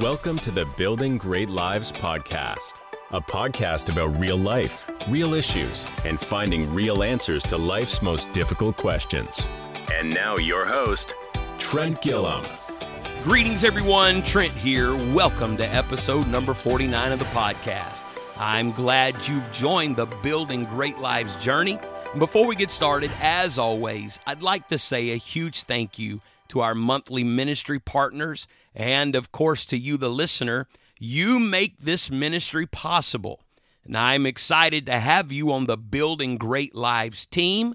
Welcome to the Building Great Lives podcast, a podcast about real life, real issues, and finding real answers to life's most difficult questions. And now, your host, Trent Gilliam. Greetings, everyone. Trent here. Welcome to episode number 49 of the podcast. I'm glad you've joined the Building Great Lives journey. Before we get started, as always, I'd like to say a huge thank you to our monthly ministry partners, and of course to you, the listener. You make this ministry possible. And I'm excited to have you on the Building Great Lives team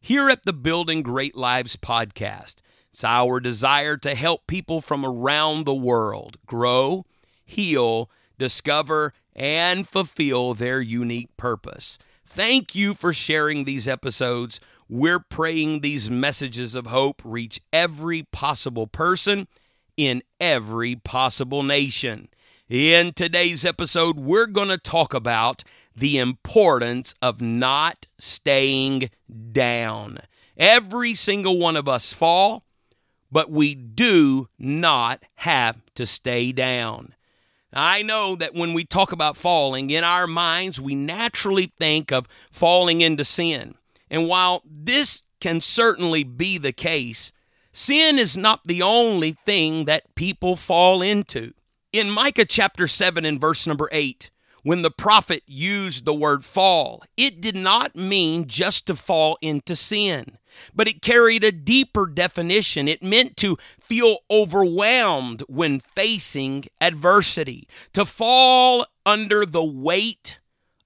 here at the Building Great Lives podcast. It's our desire to help people from around the world grow, heal, discover, and fulfill their unique purpose. Thank you for sharing these episodes we're praying these messages of hope reach every possible person in every possible nation. In today's episode, we're going to talk about the importance of not staying down. Every single one of us fall, but we do not have to stay down. I know that when we talk about falling, in our minds, we naturally think of falling into sin. And while this can certainly be the case, sin is not the only thing that people fall into. In Micah chapter 7 and verse number 8, when the prophet used the word fall, it did not mean just to fall into sin, but it carried a deeper definition. It meant to feel overwhelmed when facing adversity, to fall under the weight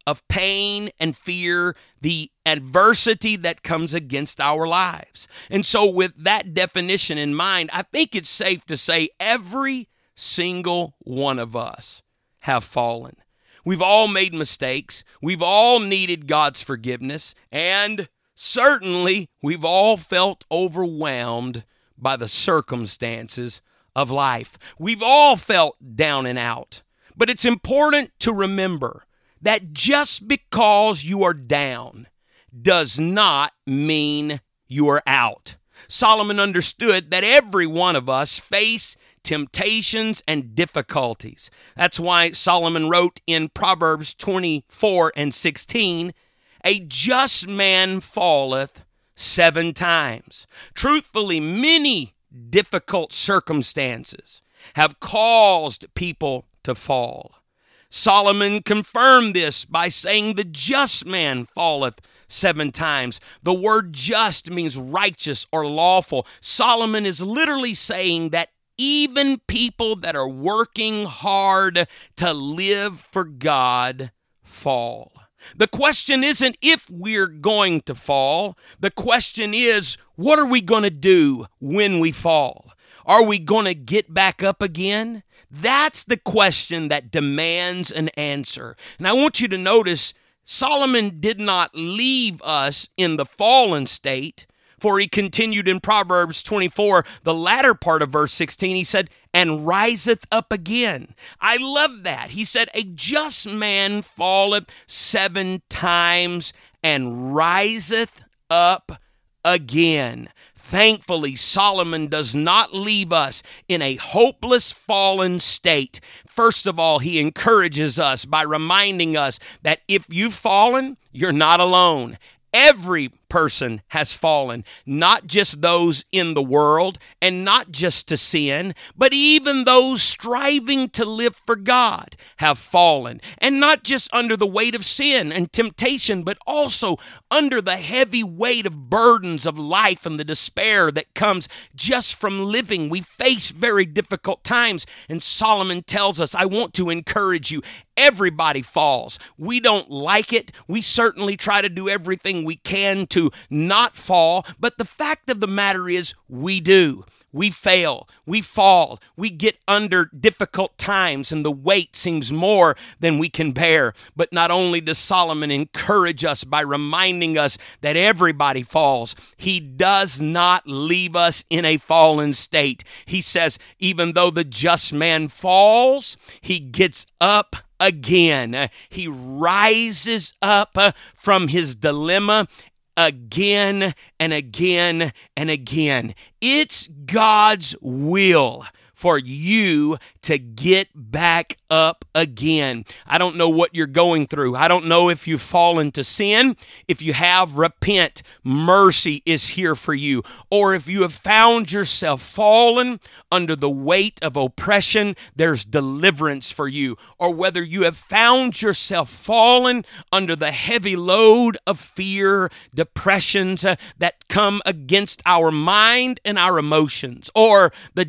of pain and fear, the adversity that comes against our lives. And so, with that definition in mind, I think it's safe to say every single one of us have fallen. We've all made mistakes. We've all needed God's forgiveness. And certainly, we've all felt overwhelmed by the circumstances of life. We've all felt down and out. But it's important to remember that just because you are down does not mean you are out. Solomon understood that every one of us face temptations and difficulties. That's why Solomon wrote in Proverbs 24 and 16, A just man falleth seven times. Truthfully, many difficult circumstances have caused people to fall. Solomon confirmed this by saying, The just man falleth seven times. The word just means righteous or lawful. Solomon is literally saying that even people that are working hard to live for God fall. The question isn't if we're going to fall. The question is, what are we going to do when we fall? Are we going to get back up again? That's the question that demands an answer. And I want you to notice Solomon did not leave us in the fallen state, for he continued in Proverbs 24, the latter part of verse 16. He said, and riseth up again. I love that. He said, A just man falleth seven times and riseth up again. Thankfully, Solomon does not leave us in a hopeless, fallen state. First of all, he encourages us by reminding us that if you've fallen, you're not alone. Every person has fallen, not just those in the world and not just to sin, but even those striving to live for God have fallen. And not just under the weight of sin and temptation, but also under the heavy weight of burdens of life and the despair that comes just from living. We face very difficult times. And Solomon tells us, I want to encourage you. Everybody falls. We don't like it. We certainly try to do everything we can to not fall, but the fact of the matter is, we do. We fail, we fall, we get under difficult times, and the weight seems more than we can bear. But not only does Solomon encourage us by reminding us that everybody falls, he does not leave us in a fallen state. He says, even though the just man falls, he gets up again. He rises up from his dilemma again and again and again. It's God's will for you to get back up again. I don't know what you're going through. I don't know if you've fallen to sin. If you have, repent. Mercy is here for you. Or if you have found yourself fallen under the weight of oppression, there's deliverance for you. Or whether you have found yourself fallen under the heavy load of fear, depressions uh, that come against our mind and our emotions, or the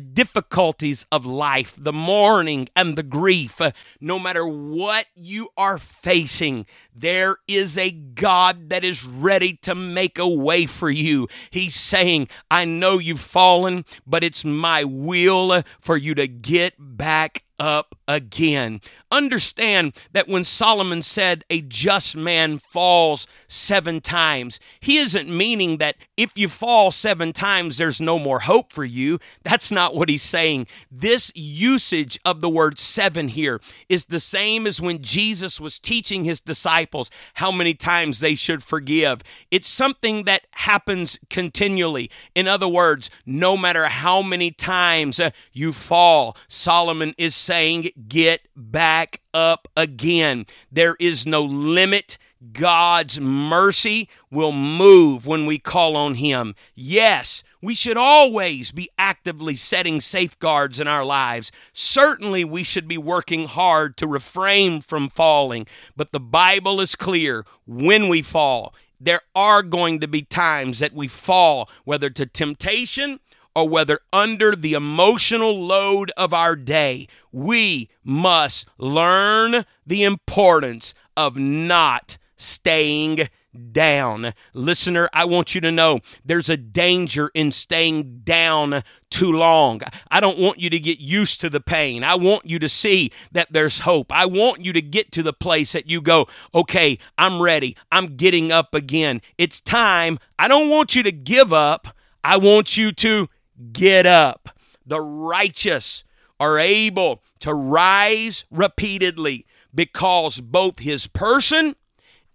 difficulties of life, the mourning and the grief, no matter what you are facing, there is a God that is ready to make a way for you. He's saying, I know you've fallen, but it's my will for you to get back up again. Understand that when Solomon said a just man falls seven times, he isn't meaning that if you fall seven times, there's no more hope for you. That's not what he's saying. This usage of the word seven here is the same as when Jesus was teaching his disciples how many times they should forgive. It's something that happens continually. In other words, no matter how many times uh, you fall, Solomon is saying, get back up again. There is no limit. God's mercy will move when we call on Him. Yes, we should always be actively setting safeguards in our lives. Certainly, we should be working hard to refrain from falling. But the Bible is clear when we fall, there are going to be times that we fall, whether to temptation or whether under the emotional load of our day, we must learn the importance of not staying down. Listener, I want you to know there's a danger in staying down too long. I don't want you to get used to the pain. I want you to see that there's hope. I want you to get to the place that you go, okay, I'm ready. I'm getting up again. It's time. I don't want you to give up. I want you to get up. The righteous are able to rise repeatedly because both his person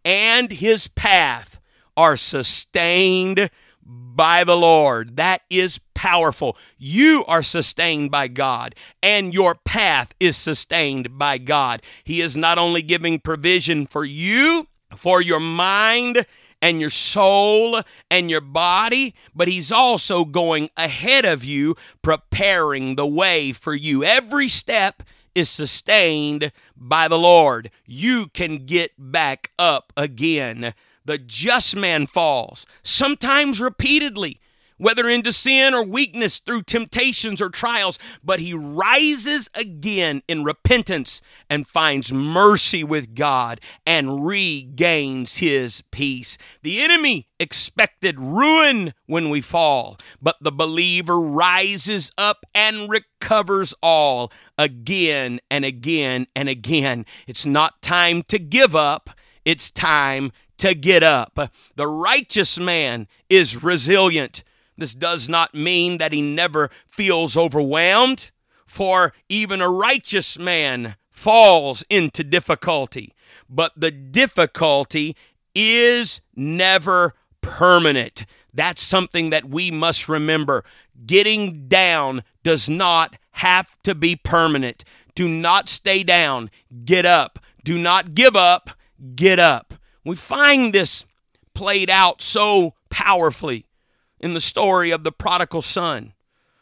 and his path are sustained by the Lord. That is powerful. You are sustained by God, and your path is sustained by God. He is not only giving provision for you, for your mind and your soul and your body, but He's also going ahead of you, preparing the way for you. Every step is sustained by the Lord. You can get back up again. The just man falls, sometimes repeatedly whether into sin or weakness through temptations or trials, but he rises again in repentance and finds mercy with God and regains his peace. The enemy expected ruin when we fall, but the believer rises up and recovers all again and again and again. It's not time to give up, it's time to get up. The righteous man is resilient. This does not mean that he never feels overwhelmed, for even a righteous man falls into difficulty. But the difficulty is never permanent. That's something that we must remember. Getting down does not have to be permanent. Do not stay down. Get up. Do not give up. Get up. We find this played out so powerfully in the story of the prodigal son.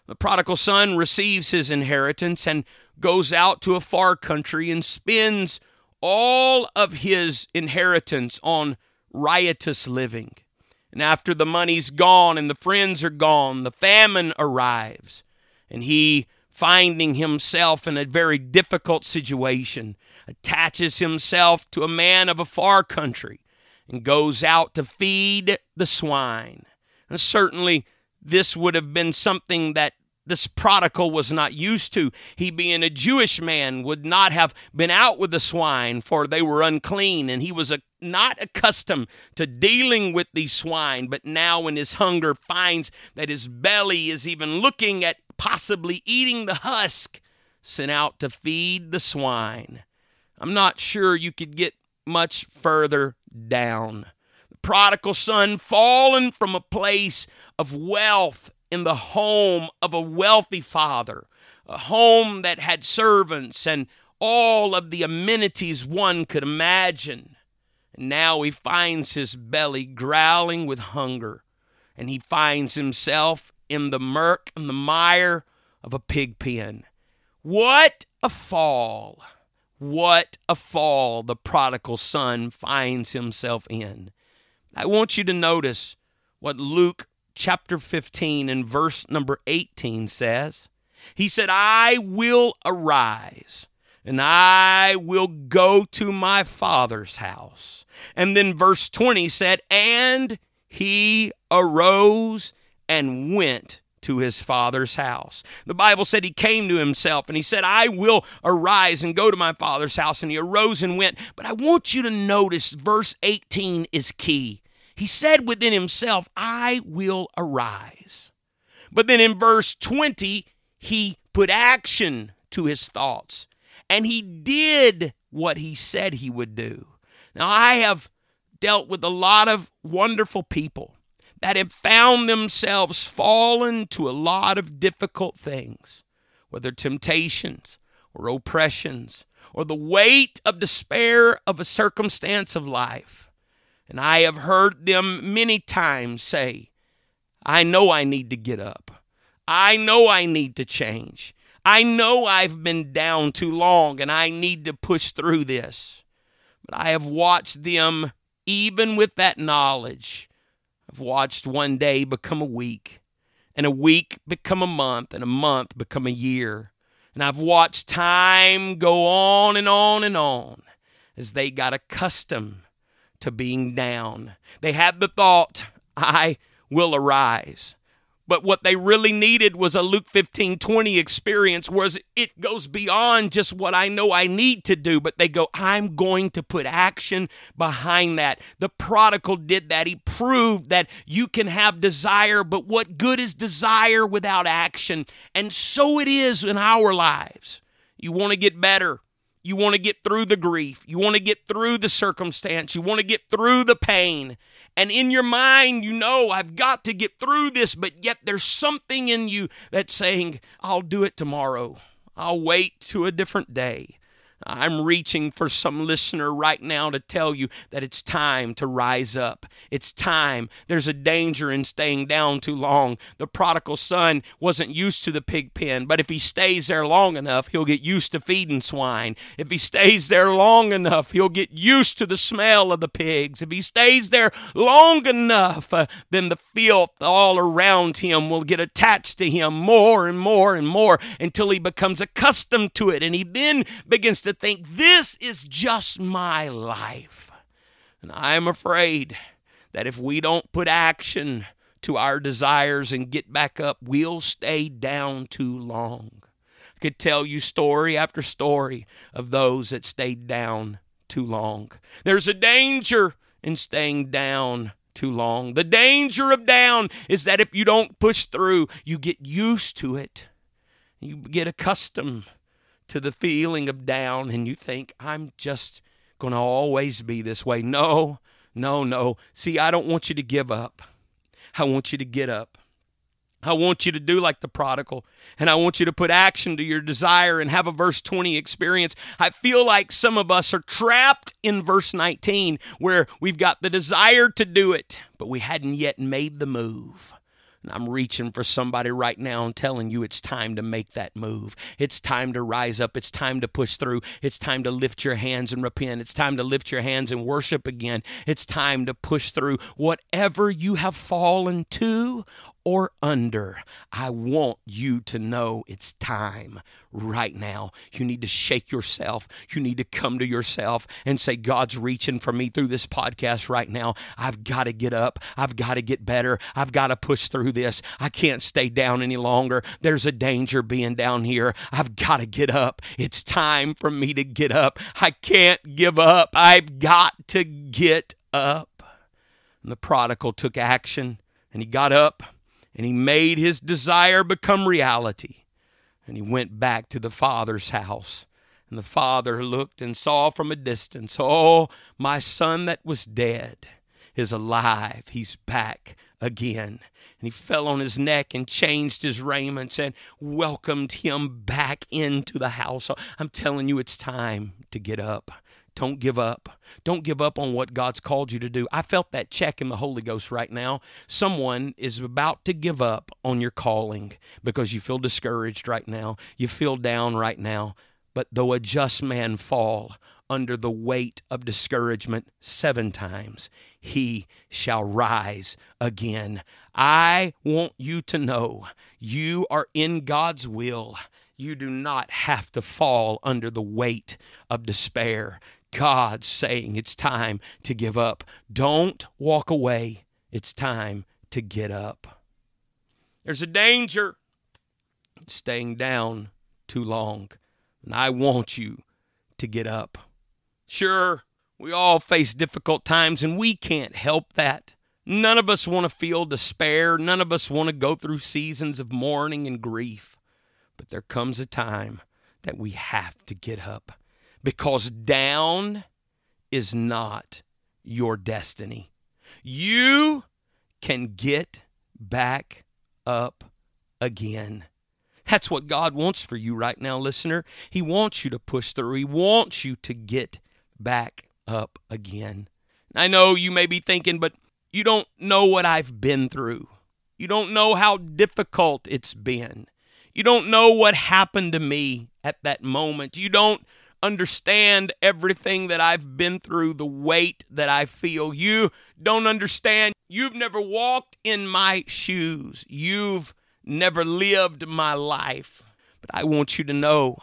The prodigal son receives his inheritance and goes out to a far country and spends all of his inheritance on riotous living. And after the money's gone and the friends are gone, the famine arrives. And he, finding himself in a very difficult situation, attaches himself to a man of a far country and goes out to feed the swine. And certainly, this would have been something that this prodigal was not used to. He, being a Jewish man, would not have been out with the swine, for they were unclean, and he was a, not accustomed to dealing with these swine. But now, when his hunger finds that his belly is even looking at possibly eating the husk, sent out to feed the swine. I'm not sure you could get much further down prodigal son fallen from a place of wealth in the home of a wealthy father, a home that had servants and all of the amenities one could imagine. And now he finds his belly growling with hunger, and he finds himself in the murk and the mire of a pig pen. What a fall! What a fall the prodigal son finds himself in. I want you to notice what Luke chapter 15 and verse number 18 says. He said, I will arise and I will go to my father's house. And then verse 20 said, And he arose and went to his father's house. The Bible said he came to himself and he said, I will arise and go to my father's house. And he arose and went. But I want you to notice verse 18 is key. He said within himself, I will arise. But then in verse 20, he put action to his thoughts and he did what he said he would do. Now, I have dealt with a lot of wonderful people that have found themselves fallen to a lot of difficult things, whether temptations or oppressions or the weight of despair of a circumstance of life. And I have heard them many times say, I know I need to get up. I know I need to change. I know I've been down too long and I need to push through this. But I have watched them, even with that knowledge, I've watched one day become a week, and a week become a month, and a month become a year. And I've watched time go on and on and on as they got accustomed to being down. They had the thought, I will arise. But what they really needed was a Luke 15 20 experience, whereas it goes beyond just what I know I need to do, but they go, I'm going to put action behind that. The prodigal did that. He proved that you can have desire, but what good is desire without action? And so it is in our lives. You want to get better. You want to get through the grief. You want to get through the circumstance. You want to get through the pain. And in your mind, you know, I've got to get through this, but yet there's something in you that's saying, I'll do it tomorrow. I'll wait to a different day. I'm reaching for some listener right now to tell you that it's time to rise up. It's time. There's a danger in staying down too long. The prodigal son wasn't used to the pig pen, but if he stays there long enough, he'll get used to feeding swine. If he stays there long enough, he'll get used to the smell of the pigs. If he stays there long enough, uh, then the filth all around him will get attached to him more and more and more until he becomes accustomed to it and he then begins to to think this is just my life. And I'm afraid that if we don't put action to our desires and get back up, we'll stay down too long. I could tell you story after story of those that stayed down too long. There's a danger in staying down too long. The danger of down is that if you don't push through, you get used to it. You get accustomed to the feeling of down and you think, I'm just going to always be this way. No, no, no. See, I don't want you to give up. I want you to get up. I want you to do like the prodigal, and I want you to put action to your desire and have a verse 20 experience. I feel like some of us are trapped in verse 19 where we've got the desire to do it, but we hadn't yet made the move. And I'm reaching for somebody right now and telling you it's time to make that move. It's time to rise up. It's time to push through. It's time to lift your hands and repent. It's time to lift your hands and worship again. It's time to push through whatever you have fallen to or under, I want you to know it's time right now. You need to shake yourself. You need to come to yourself and say, God's reaching for me through this podcast right now. I've got to get up. I've got to get better. I've got to push through this. I can't stay down any longer. There's a danger being down here. I've got to get up. It's time for me to get up. I can't give up. I've got to get up. And the prodigal took action and he got up and he made his desire become reality. And he went back to the father's house. And the father looked and saw from a distance, Oh, my son that was dead is alive. He's back again. And he fell on his neck and changed his raiments and welcomed him back into the house. I'm telling you, it's time to get up. Don't give up. Don't give up on what God's called you to do. I felt that check in the Holy Ghost right now. Someone is about to give up on your calling because you feel discouraged right now. You feel down right now. But though a just man fall under the weight of discouragement seven times, he shall rise again. I want you to know you are in God's will. You do not have to fall under the weight of despair. God saying it's time to give up. Don't walk away. It's time to get up. There's a danger staying down too long. And I want you to get up. Sure, we all face difficult times and we can't help that. None of us want to feel despair. None of us want to go through seasons of mourning and grief. But there comes a time that we have to get up because down is not your destiny. You can get back up again. That's what God wants for you right now, listener. He wants you to push through, He wants you to get back up again. I know you may be thinking, but you don't know what I've been through. You don't know how difficult it's been. You don't know what happened to me at that moment. You don't understand everything that I've been through, the weight that I feel. You don't understand. You've never walked in my shoes. You've never lived my life. But I want you to know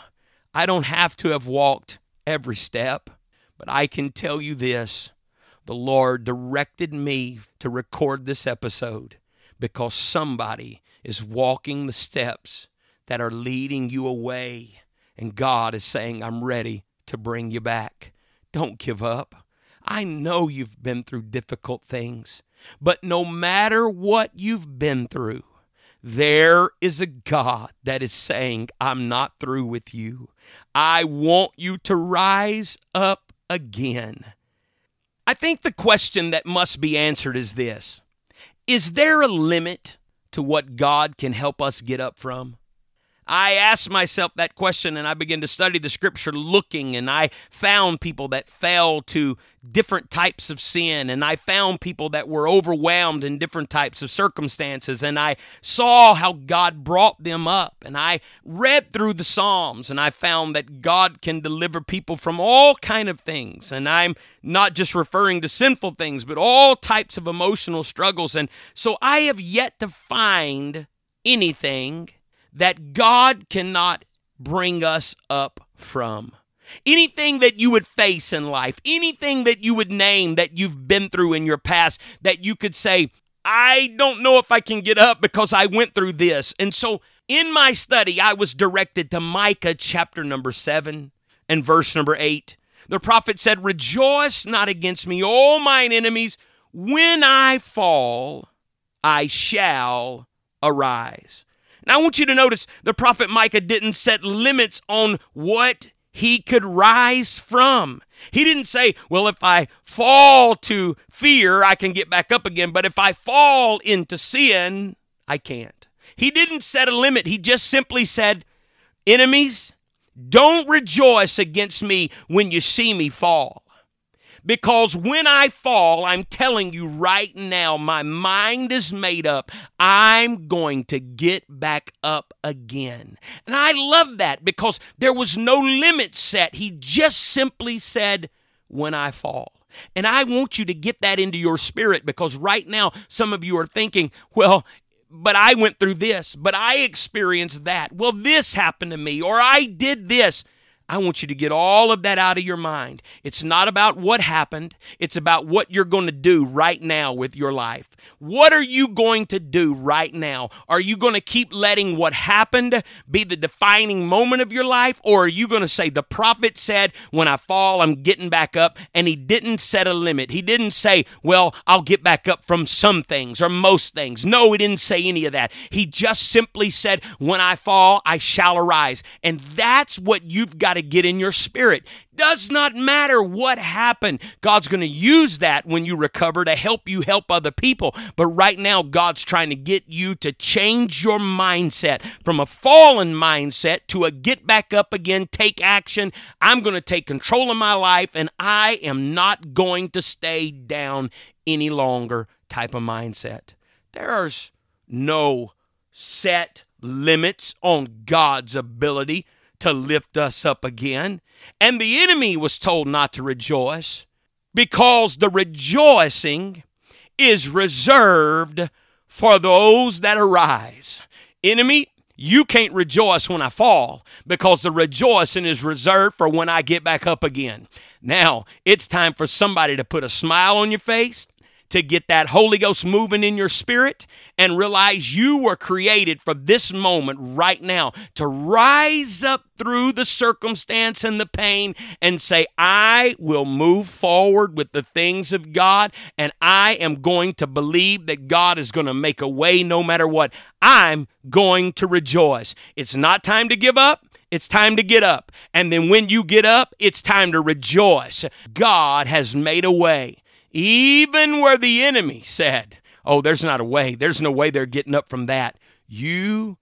I don't have to have walked every step, but I can tell you this the Lord directed me to record this episode because somebody is walking the steps that are leading you away and God is saying, I'm ready to bring you back. Don't give up. I know you've been through difficult things, but no matter what you've been through, there is a God that is saying, I'm not through with you. I want you to rise up again. I think the question that must be answered is this Is there a limit to what God can help us get up from? I asked myself that question and I began to study the scripture looking, and I found people that fell to different types of sin, and I found people that were overwhelmed in different types of circumstances, and I saw how God brought them up. And I read through the Psalms, and I found that God can deliver people from all kind of things. And I'm not just referring to sinful things, but all types of emotional struggles. And so I have yet to find anything that God cannot bring us up from. Anything that you would face in life, anything that you would name that you've been through in your past, that you could say, I don't know if I can get up because I went through this. And so in my study, I was directed to Micah chapter number seven and verse number eight. The prophet said, Rejoice not against me, all mine enemies. When I fall, I shall arise. Now, I want you to notice the prophet Micah didn't set limits on what he could rise from. He didn't say, well, if I fall to fear, I can get back up again, but if I fall into sin, I can't. He didn't set a limit. He just simply said, enemies, don't rejoice against me when you see me fall. Because when I fall, I'm telling you right now, my mind is made up. I'm going to get back up again. And I love that because there was no limit set. He just simply said, when I fall. And I want you to get that into your spirit because right now, some of you are thinking, well, but I went through this, but I experienced that. Well, this happened to me, or I did this. I want you to get all of that out of your mind. It's not about what happened, it's about what you're going to do right now with your life. What are you going to do right now? Are you going to keep letting what happened be the defining moment of your life? Or are you going to say, The prophet said, When I fall, I'm getting back up? And he didn't set a limit. He didn't say, Well, I'll get back up from some things or most things. No, he didn't say any of that. He just simply said, When I fall, I shall arise. And that's what you've got to get in your spirit. Does not matter what happened. God's going to use that when you recover to help you help other people. But right now, God's trying to get you to change your mindset from a fallen mindset to a get back up again, take action. I'm going to take control of my life and I am not going to stay down any longer type of mindset. There's no set limits on God's ability to lift us up again. And the enemy was told not to rejoice because the rejoicing is reserved for those that arise. Enemy, you can't rejoice when I fall because the rejoicing is reserved for when I get back up again. Now, it's time for somebody to put a smile on your face to get that Holy Ghost moving in your spirit and realize you were created for this moment right now to rise up through the circumstance and the pain and say, I will move forward with the things of God and I am going to believe that God is going to make a way no matter what. I'm going to rejoice. It's not time to give up. It's time to get up. And then when you get up, it's time to rejoice. God has made a way even where the enemy said, Oh, there's not a way, there's no way they're getting up from that. You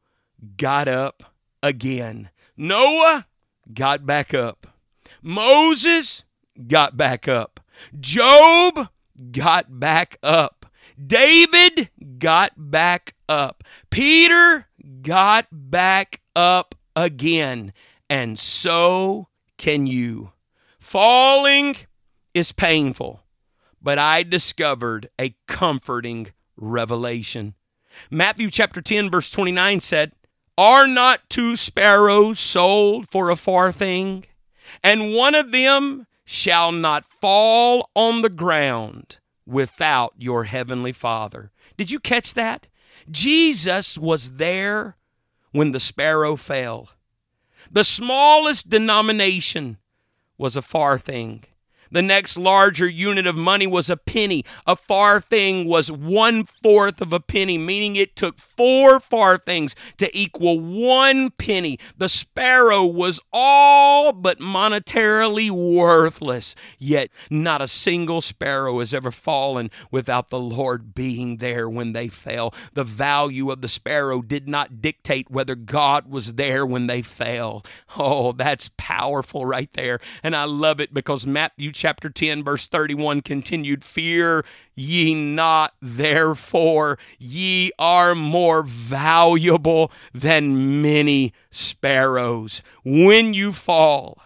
got up again. Noah got back up. Moses got back up. Job got back up. David got back up. Peter got back up again. And so can you. Falling is painful but I discovered a comforting revelation. Matthew chapter 10, verse 29 said, Are not two sparrows sold for a farthing? And one of them shall not fall on the ground without your heavenly Father. Did you catch that? Jesus was there when the sparrow fell. The smallest denomination was a farthing. The next larger unit of money was a penny. A farthing was one fourth of a penny, meaning it took four farthings to equal one penny. The sparrow was all but monetarily worthless, yet not a single sparrow has ever fallen without the Lord being there when they fell. The value of the sparrow did not dictate whether God was there when they fell. Oh, that's powerful right there. And I love it because Matthew chapter 10, verse 31 continued Fear ye not, therefore, ye are more valuable than many sparrows. When you fall,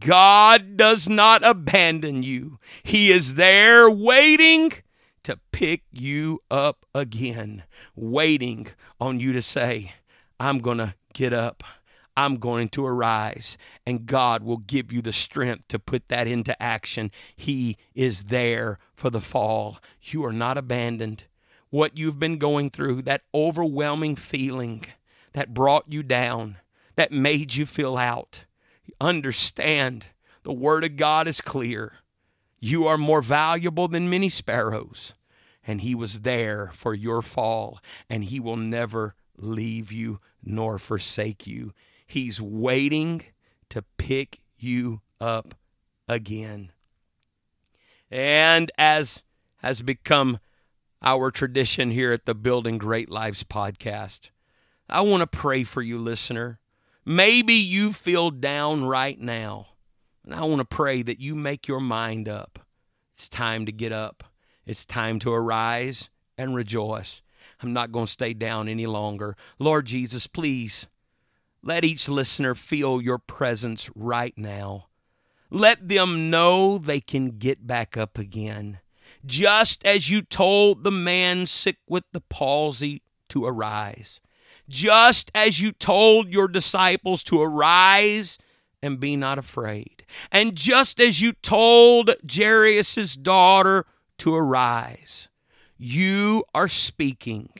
God does not abandon you, He is there waiting to pick you up again, waiting on you to say, I'm going to get up. I'm going to arise, and God will give you the strength to put that into action. He is there for the fall. You are not abandoned. What you've been going through, that overwhelming feeling that brought you down, that made you feel out, understand the Word of God is clear. You are more valuable than many sparrows, and He was there for your fall, and He will never leave you nor forsake you. He's waiting to pick you up again. And as has become our tradition here at the Building Great Lives podcast, I want to pray for you, listener. Maybe you feel down right now. And I want to pray that you make your mind up. It's time to get up. It's time to arise and rejoice. I'm not going to stay down any longer. Lord Jesus, please let each listener feel your presence right now. Let them know they can get back up again. Just as you told the man sick with the palsy to arise. Just as you told your disciples to arise and be not afraid. And just as you told Jairus' daughter to arise. You are speaking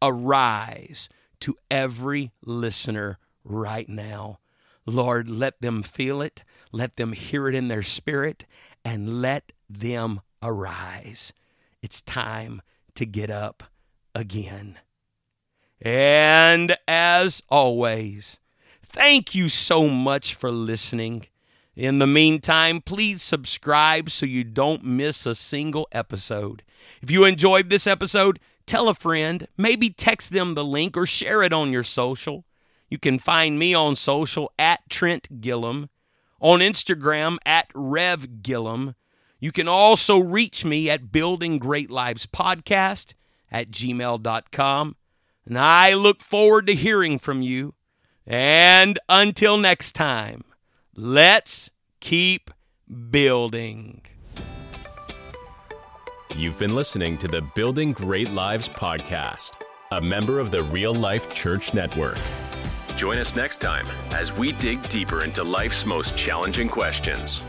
arise to every listener right now. Lord, let them feel it, let them hear it in their spirit, and let them arise. It's time to get up again. And as always, thank you so much for listening. In the meantime, please subscribe so you don't miss a single episode. If you enjoyed this episode, tell a friend, maybe text them the link or share it on your social. You can find me on social at Trent Gilliam, on Instagram at Rev Gilliam. You can also reach me at Building Great Lives Podcast at gmail.com. And I look forward to hearing from you. And until next time, let's keep building. You've been listening to the Building Great Lives podcast, a member of the Real Life Church Network. Join us next time as we dig deeper into life's most challenging questions.